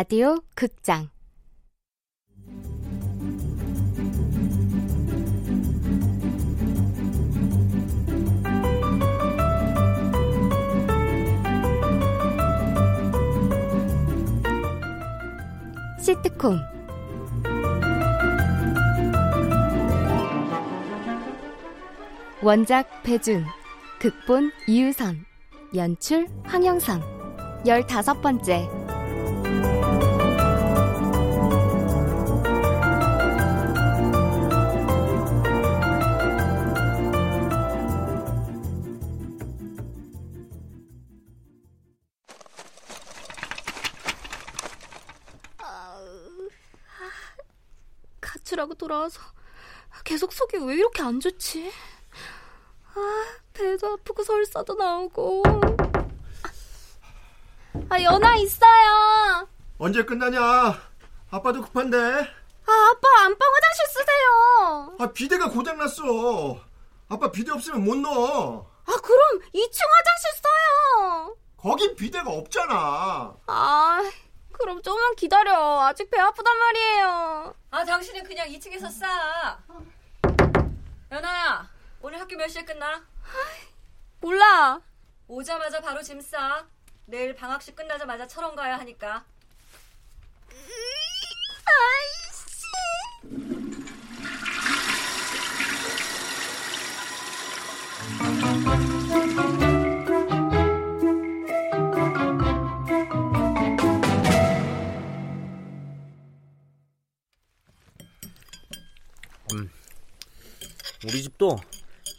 라디오 극장. 시트콤. 원작 배준 극본 이유선 연출 황영선 열다섯 번째 돌아와서 계속 속이 왜 이렇게 안 좋지? 아, 배도 아프고 설사도 나오고. 아, 연아 있어요. 언제 끝나냐? 아빠도 급한데. 아, 아빠 안방 화장실 쓰세요. 아, 비대가 고장났어. 아빠 비대 없으면 못 넣어. 아, 그럼 2층 화장실 써요. 거긴 비대가 없잖아. 아, 그럼 좀만 기다려. 아직 배 아프단 말이에요. 아, 당신은 그냥 2층에서 싸. 연아야, 오늘 학교 몇 시에 끝나? 몰라. 오자마자 바로 짐 싸. 내일 방학식 끝나자마자 철원 가야 하니까. 아이씨. 음, 우리 집도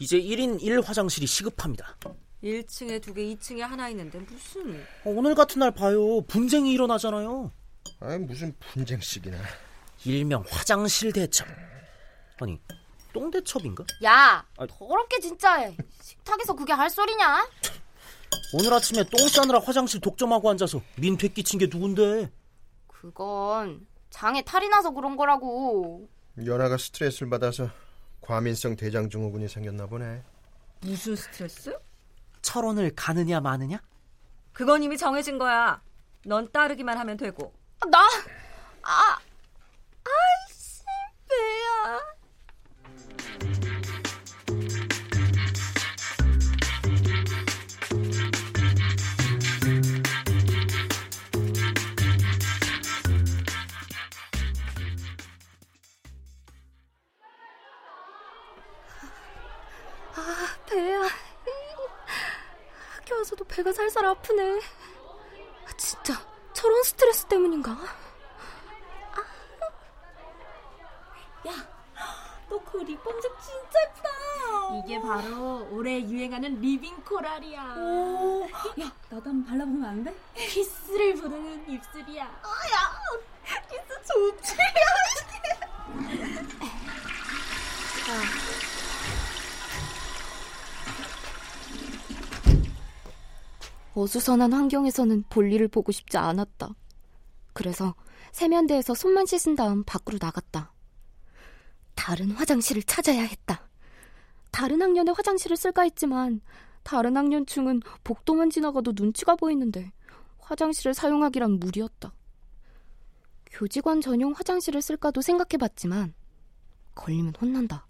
이제 1인 1 화장실이 시급합니다. 1층에 두 개, 2층에 하나 있는데 무슨? 어, 오늘 같은 날 봐요. 분쟁이 일어나잖아요. 아이, 무슨 분쟁식이나. 일명 화장실 대첩. 아니, 똥대첩인가? 야, 아. 더럽게 진짜해. 식탁에서 그게 할 소리냐? 오늘 아침에 똥 싸느라 화장실 독점하고 앉아서 민폐 끼친 게 누군데? 그건 장에 탈이 나서 그런 거라고. 연아가 스트레스를 받아서 과민성 대장 증후군이 생겼나 보네. 무슨 스트레스? 철원을 가느냐 마느냐? 그건 이미 정해진 거야. 넌 따르기만 하면 되고. 나, 아, 살살 아프네. 아, 진짜 저런 스트레스 때문인가? 너 그 립밤 색 진짜 예쁘다. 이게 바로 올해 유행하는 living coral이야. 야, 나도 한번 발라보면 안 돼? 키스를 부르는 입술이야. 야, 키스 좋지. 어수선한 환경에서는 볼일을 보고 싶지 않았다. 그래서 세면대에서 손만 씻은 다음 밖으로 나갔다. 다른 화장실을 찾아야 했다. 다른 학년의 화장실을 쓸까 했지만 다른 학년층은 복도만 지나가도 눈치가 보이는데 화장실을 사용하기란 무리였다. 교직원 전용 화장실을 쓸까도 생각해봤지만 걸리면 혼난다.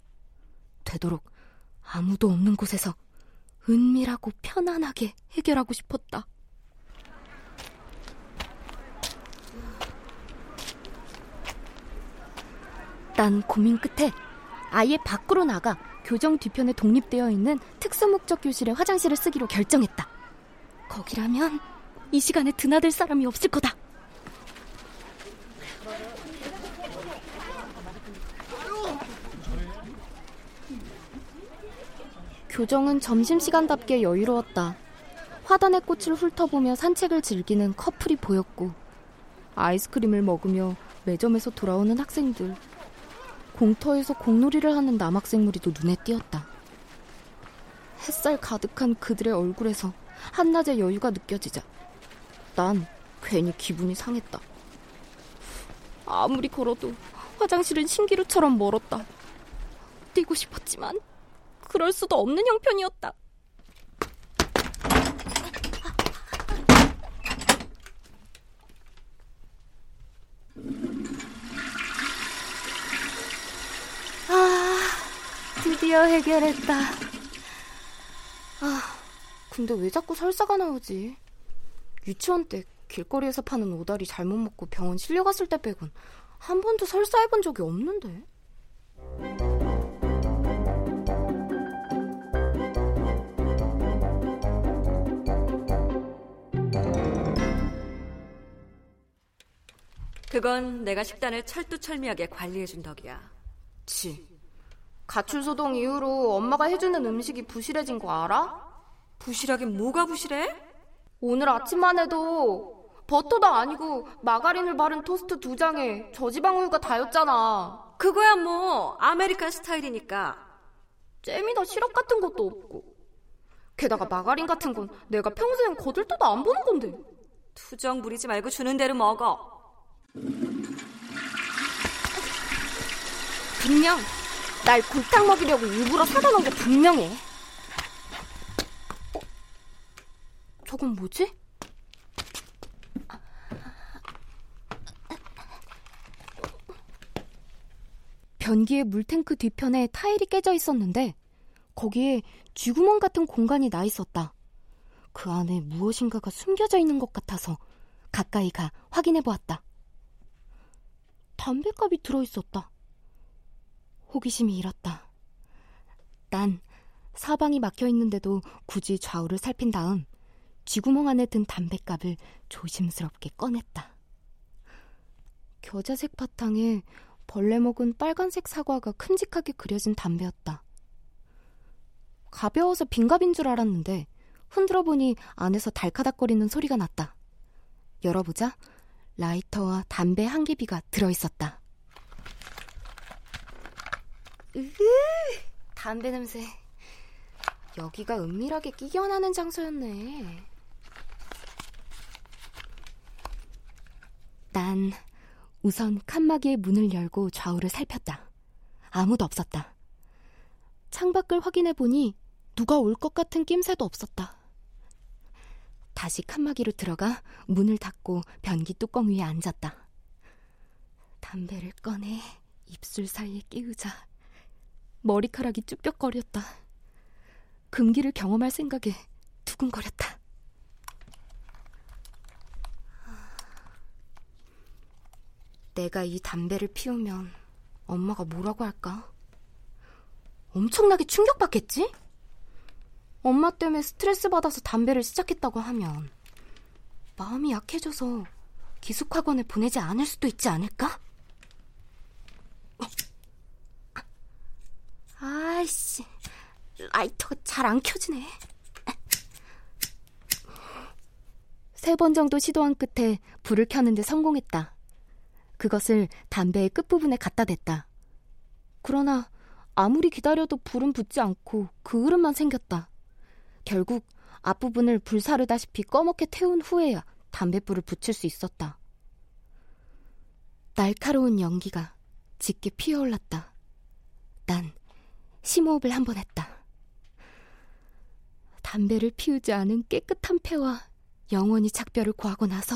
되도록 아무도 없는 곳에서 은밀하고 편안하게 해결하고 싶었다. 난 고민 끝에 아예 밖으로 나가 교정 뒤편에 독립되어 있는 특수목적 교실의 화장실을 쓰기로 결정했다. 거기라면 이 시간에 드나들 사람이 없을 거다. 교정은 점심시간답게 여유로웠다. 화단의 꽃을 훑어보며 산책을 즐기는 커플이 보였고, 아이스크림을 먹으며 매점에서 돌아오는 학생들, 공터에서 공놀이를 하는 남학생 무리도 눈에 띄었다. 햇살 가득한 그들의 얼굴에서 한낮의 여유가 느껴지자, 난 괜히 기분이 상했다. 아무리 걸어도 화장실은 신기루처럼 멀었다. 뛰고 싶었지만 그럴 수도 없는 형편이었다. 아, 드디어 해결했다. 아, 근데 왜 자꾸 설사가 나오지? 유치원 때 길거리에서 파는 오다리 잘못 먹고 병원 실려갔을 때 빼곤 한 번도 설사해본 적이 없는데. 그건 내가 식단을 철두철미하게 관리해준 덕이야. 치. 가출 소동 이후로 엄마가 해주는 음식이 부실해진 거 알아? 부실하긴 뭐가 부실해? 오늘 아침만 해도 버터도 아니고 마가린을 바른 토스트 두 장에 저지방 우유가 다였잖아. 그거야 뭐 American 스타일이니까. 잼이나 시럽 같은 것도 없고. 게다가 마가린 같은 건 내가 평소엔 거들떠도 안 보는 건데. 투정 부리지 말고 주는 대로 먹어. 분명 날 골탕 먹이려고 일부러 사다 놓은 게 분명해. 어? 저건 뭐지? 변기의 물탱크 뒤편에 타일이 깨져 있었는데 거기에 쥐구멍 같은 공간이 나 있었다. 그 안에 무엇인가가 숨겨져 있는 것 같아서 가까이 가 확인해 보았다. 담배값이 들어있었다. 호기심이 일었다. 난 사방이 막혀 있는데도 굳이 좌우를 살핀 다음 쥐구멍 안에 든 담뱃갑을 조심스럽게 꺼냈다. 겨자색 바탕에 벌레 먹은 빨간색 사과가 큼직하게 그려진 담배였다. 가벼워서 빈갑인 줄 알았는데 흔들어 보니 안에서 달카닥거리는 소리가 났다. 열어보자 라이터와 담배 한 개비가 들어있었다. 으흐, 담배 냄새. 여기가 은밀하게 끼겨나는 장소였네. 난 우선 칸막이의 문을 열고 좌우를 살폈다. 아무도 없었다. 창밖을 확인해 보니 누가 올 것 같은 낌새도 없었다. 다시 칸막이로 들어가 문을 닫고 변기 뚜껑 위에 앉았다. 담배를 꺼내 입술 사이에 끼우자 머리카락이 쭈뼛거렸다. 금기를 경험할 생각에 두근거렸다. 내가 이 담배를 피우면 엄마가 뭐라고 할까? 엄청나게 충격받겠지? 엄마 때문에 스트레스 받아서 담배를 시작했다고 하면 마음이 약해져서 기숙학원에 보내지 않을 수도 있지 않을까? 아이씨, 라이터가 잘 안 켜지네. 세 번 정도 시도한 끝에 불을 켜는데 성공했다. 그것을 담배의 끝부분에 갖다 댔다. 그러나 아무리 기다려도 불은 붙지 않고 그을음만 생겼다. 결국 앞부분을 불사르다시피 꺼멓게 태운 후에야 담뱃불을 붙일 수 있었다. 날카로운 연기가 짙게 피어올랐다. 난 심호흡을 한 번 했다. 담배를 피우지 않은 깨끗한 폐와 영원히 작별을 구하고 나서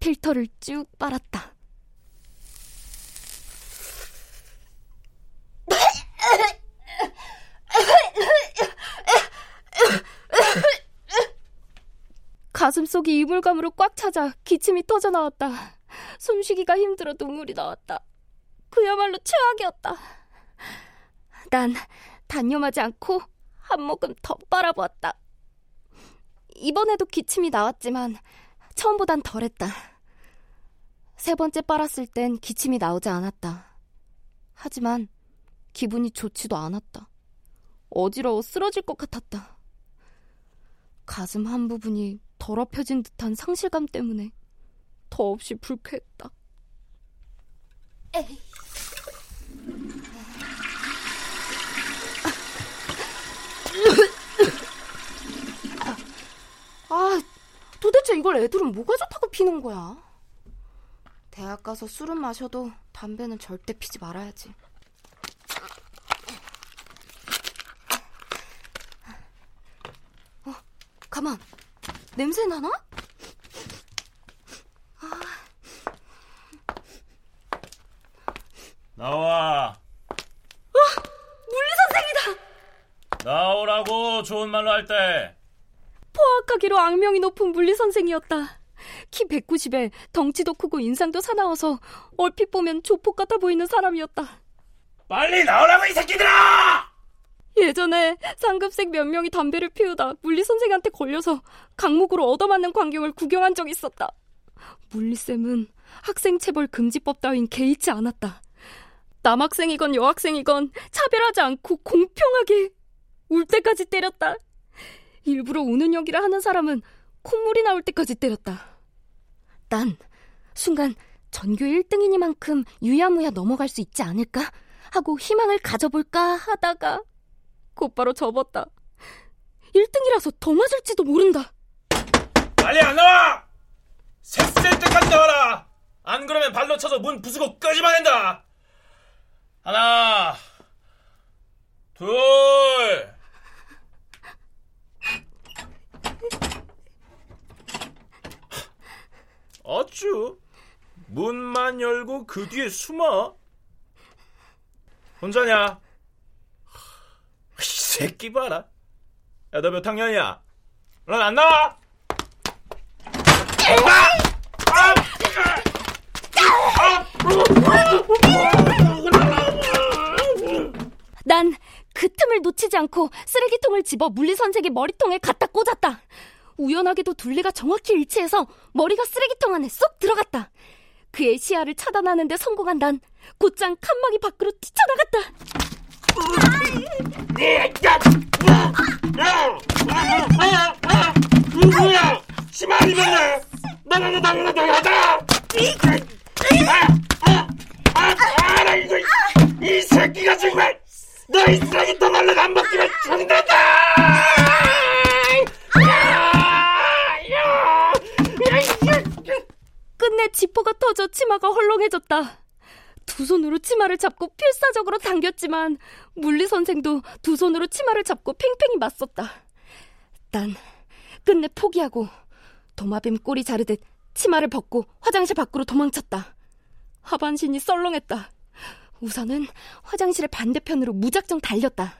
필터를 쭉 빨았다. 가슴속이 이물감으로 꽉 차자 기침이 터져 나왔다. 숨쉬기가 힘들어 눈물이 나왔다. 그야말로 최악이었다. 난 단념하지 않고 한 모금 더 빨아보았다. 이번에도 기침이 나왔지만 처음보단 덜했다. 세 번째 빨았을 땐 기침이 나오지 않았다. 하지만 기분이 좋지도 않았다. 어지러워 쓰러질 것 같았다. 가슴 한 부분이 더럽혀진 듯한 상실감 때문에 더없이 불쾌했다. 에이. 아, 도대체 이걸 애들은 뭐가 좋다고 피는 거야? 대학 가서 술은 마셔도 담배는 절대 피지 말아야지. 어, 가만. 냄새 나나? 아. 나와. 어, 물리 선생님! 뭐라고 좋은 말로 할 때? 포악하기로 악명이 높은 물리 선생이었다. 키 190에 덩치도 크고 인상도 사나워서 얼핏 보면 조폭 같아 보이는 사람이었다. 빨리 나오라고 이 새끼들아! 예전에 상급생 몇 명이 담배를 피우다 물리 선생한테 걸려서 강목으로 얻어맞는 광경을 구경한 적 있었다. 물리쌤은 학생 체벌 금지법 따윈 개의치 않았다. 남학생이건 여학생이건 차별하지 않고 공평하게 울 때까지 때렸다. 일부러 우는 연기를 하는 사람은 콧물이 나올 때까지 때렸다. 난 순간 전교 1등이니만큼 유야무야 넘어갈 수 있지 않을까 하고 희망을 가져볼까 하다가 곧바로 접었다. 1등이라서 더 맞을지도 모른다. 빨리 안 나와! 셋셀 때까지 나와라! 안 그러면 발로 쳐서 문 부수고 끄집어낸다 하나, 둘, 어쭈? 문만 열고 그 뒤에 숨어? 혼자냐? 이 새끼 봐라. 야, 너 몇 학년이야? 넌 안 나와? 난 그 틈을 놓치지 않고 쓰레기통을 집어 물리 선생의 머리통에 갖다 꽂았다. 우연하게도 둘레가 정확히 일치해서 머리가 쓰레기통 안에 쏙 들어갔다. 그의 시야를 차단하는데 성공한 난 곧장 칸막이 밖으로 뛰쳐나갔다. 끝내 지퍼가 터져 치마가 헐렁해졌다. 두 손으로 치마를 잡고 필사적으로 당겼지만 물리 선생도 두 손으로 치마를 잡고 팽팽히 맞섰다. 난 끝내 포기하고 도마뱀 꼬리 자르듯 치마를 벗고 화장실 밖으로 도망쳤다. 하반신이 썰렁했다. 우선은 화장실의 반대편으로 무작정 달렸다.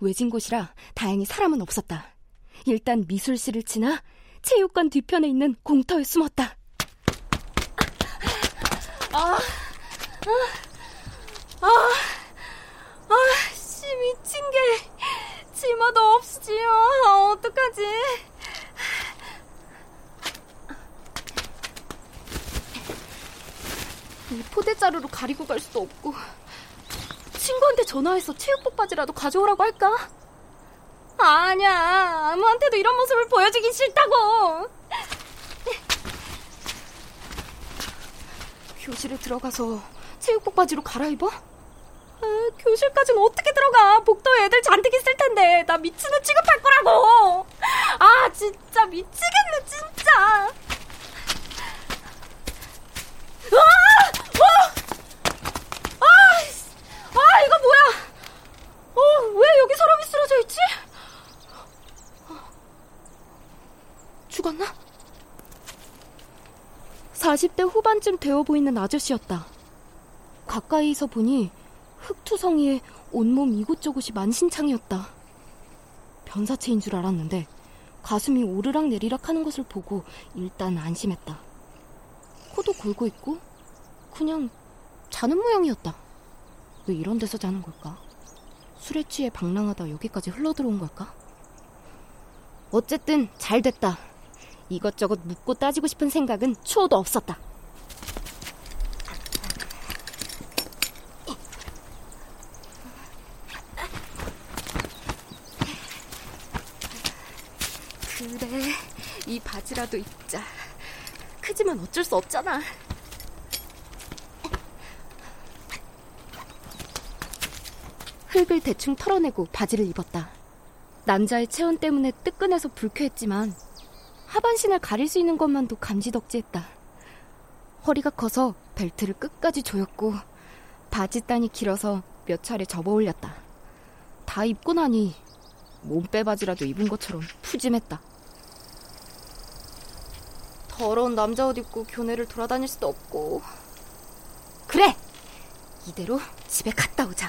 외진 곳이라 다행히 사람은 없었다. 일단 미술실을 지나 체육관 뒤편에 있는 공터에 숨었다. 아, 아, 아, 아, 씨, 미친 게. 치마도 없지요. 아, 어떡하지? 이 포대자루로 가리고 갈 수도 없고. 친구한테 전화해서 체육복 바지라도 가져오라고 할까? 아니야. 아무한테도 이런 모습을 보여주긴 싫다고. 교실에 들어가서 체육복 바지로 갈아입어? 아, 교실까지는 어떻게 들어가? 복도에 애들 잔뜩 있을 텐데 나 미치는 취급할 거라고. 아 진짜 미치겠네 진짜. 아! 어! 아! 아 이거 뭐야? 어, 왜 여기 사람이 쓰러져 있지? 죽었나? 40대 후반쯤 되어 보이는 아저씨였다. 가까이서 보니 흙투성이에 온몸 이곳저곳이 만신창이었다. 변사체인 줄 알았는데 가슴이 오르락 내리락 하는 것을 보고 일단 안심했다. 코도 골고 있고 그냥 자는 모양이었다. 왜 이런 데서 자는 걸까? 술에 취해 방랑하다 여기까지 흘러들어온 걸까? 어쨌든 잘 됐다. 이것저것 묻고 따지고 싶은 생각은 추호도 없었다. 그래, 이 바지라도 입자. 크지만 어쩔 수 없잖아. 흙을 대충 털어내고 바지를 입었다. 남자의 체온 때문에 뜨끈해서 불쾌했지만 하반신을 가릴 수 있는 것만도 감지덕지했다. 허리가 커서 벨트를 끝까지 조였고 바지 단이 길어서 몇 차례 접어 올렸다. 다 입고 나니 몸빼 바지라도 입은 것처럼 푸짐했다. 더러운 남자 옷 입고 교내를 돌아다닐 수도 없고. 그래! 이대로 집에 갔다 오자.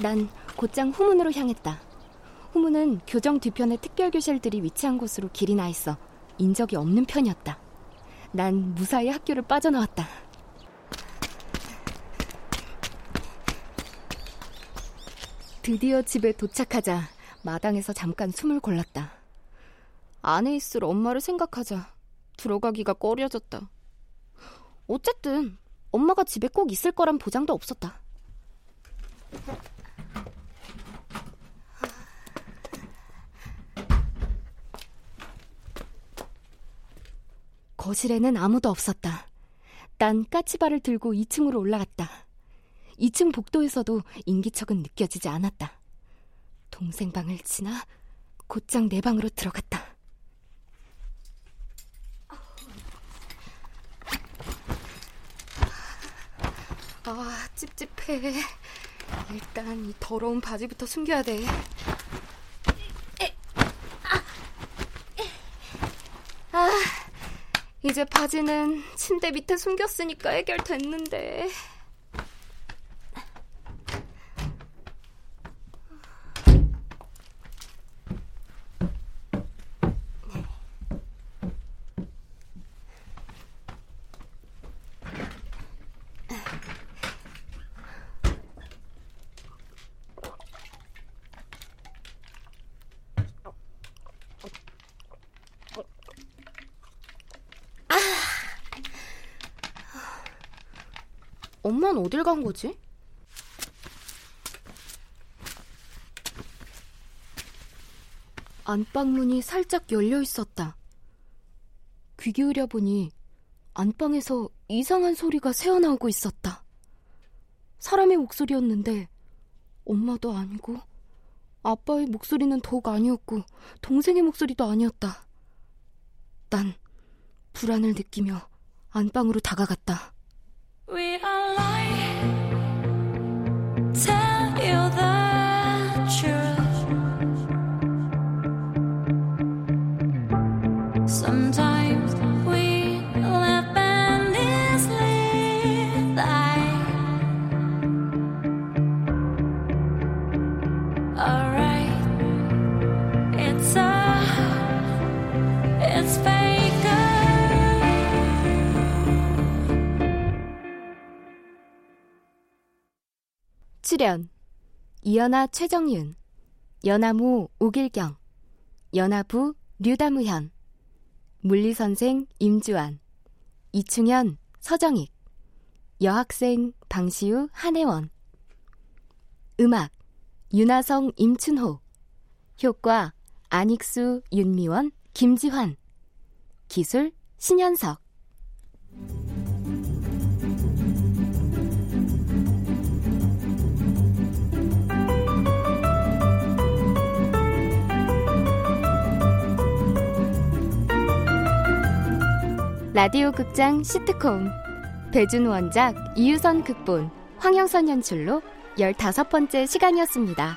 난 곧장 후문으로 향했다. 후문은 교정 뒤편에 특별 교실들이 위치한 곳으로 길이 나 있어 인적이 없는 편이었다. 난 무사히 학교를 빠져나왔다. 드디어 집에 도착하자 마당에서 잠깐 숨을 골랐다. 안에 있을 엄마를 생각하자 들어가기가 꺼려졌다. 어쨌든 엄마가 집에 꼭 있을 거란 보장도 없었다. 거실에는 아무도 없었다. 난 까치발을 들고 2층으로 올라갔다. 2층 복도에서도 인기척은 느껴지지 않았다. 동생 방을 지나 곧장 내 방으로 들어갔다. 아, 찝찝해. 일단 이 더러운 바지부터 숨겨야 돼. 아, 이제 바지는 침대 밑에 숨겼으니까 해결됐는데. 엄마는 어딜 간 거지? 안방문이 살짝 열려 있었다. 귀 기울여 보니 안방에서 이상한 소리가 새어나오고 있었다. 사람의 목소리였는데 엄마도 아니고 아빠의 목소리는 더욱 아니었고 동생의 목소리도 아니었다. 난 불안을 느끼며 안방으로 다가갔다. We are lying. 출연 이연아 최정윤 연하무 오길경 연하부 류다무현 물리선생 임주환 이충현 서정익 여학생 방시우 한혜원. 음악 윤하성 임춘호. 효과 안익수 윤미원 김지환. 기술 신현석 라디오 극장 시트콤 배준 원작 이유선 극본 황영선 연출로 15번째 시간이었습니다.